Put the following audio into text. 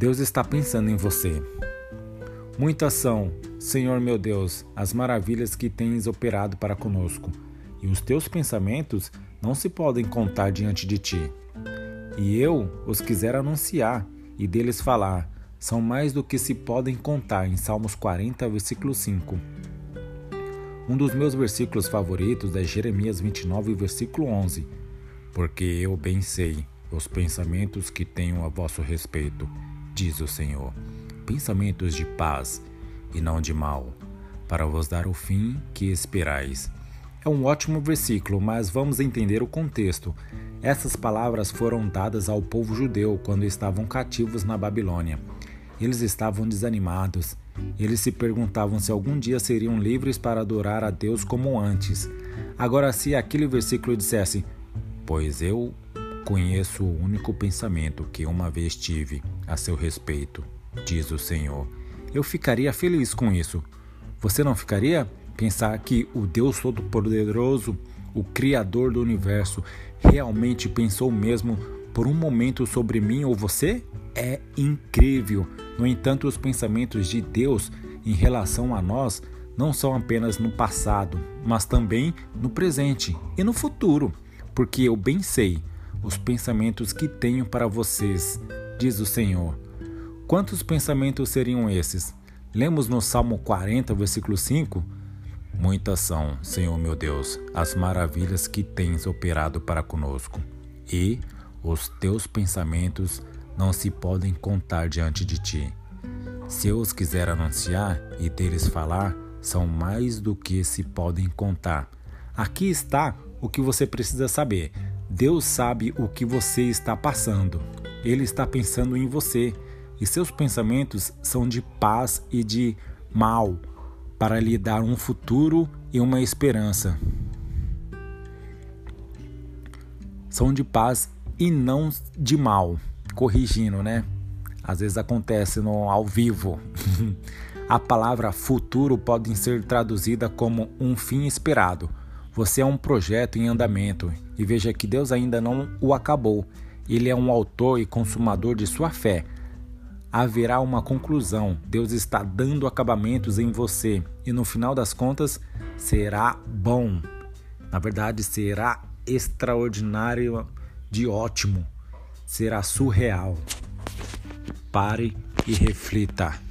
Deus está pensando em você. Muitas são, Senhor meu Deus, as maravilhas que tens operado para conosco, e os teus pensamentos não se podem contar diante de ti. E eu os quiser anunciar e deles falar, são mais do que se podem contar em Salmos 40, versículo 5. Um dos meus versículos favoritos é Jeremias 29, versículo 11. Porque eu bem sei os pensamentos que tenho a vosso respeito, diz o Senhor, pensamentos de paz e não de mal, para vos dar o fim que esperais. É um ótimo versículo, mas vamos entender o contexto. Essas palavras foram dadas ao povo judeu quando estavam cativos na Babilônia. Eles estavam desanimados. Eles se perguntavam se algum dia seriam livres para adorar a Deus como antes. Agora, se aquele versículo dissesse: Pois eu conheço o único pensamento que uma vez tive a seu respeito, diz o Senhor, eu ficaria feliz com isso. Você não ficaria? Pensar que o Deus Todo-Poderoso, o Criador do universo, realmente pensou mesmo por um momento sobre mim ou você? É incrível. No entanto, os pensamentos de Deus em relação a nós não são apenas no passado, mas também no presente e no futuro, porque eu bem sei os pensamentos que tenho para vocês, diz o Senhor. Quantos pensamentos seriam esses? Lemos no Salmo 40, versículo 5: Muitas são, Senhor meu Deus, as maravilhas que tens operado para conosco, e os teus pensamentos não se podem contar diante de ti. Se eu os quiser anunciar e deles falar, são mais do que se podem contar. Aqui está o que você precisa saber. Deus sabe o que você está passando. Ele está pensando em você e seus pensamentos são de paz e de mal para lhe dar um futuro e uma esperança. São de paz e não de mal corrigindo, né? Às vezes acontece no ao vivo. A palavra futuro pode ser traduzida como um fim esperado. Você é um projeto em andamento e veja que Deus ainda não o acabou. Ele é um autor e consumador de sua fé. Haverá uma conclusão. Deus está dando acabamentos em você e no final das contas será bom. Na verdade, será extraordinário de ótimo será surreal. Pare e reflita.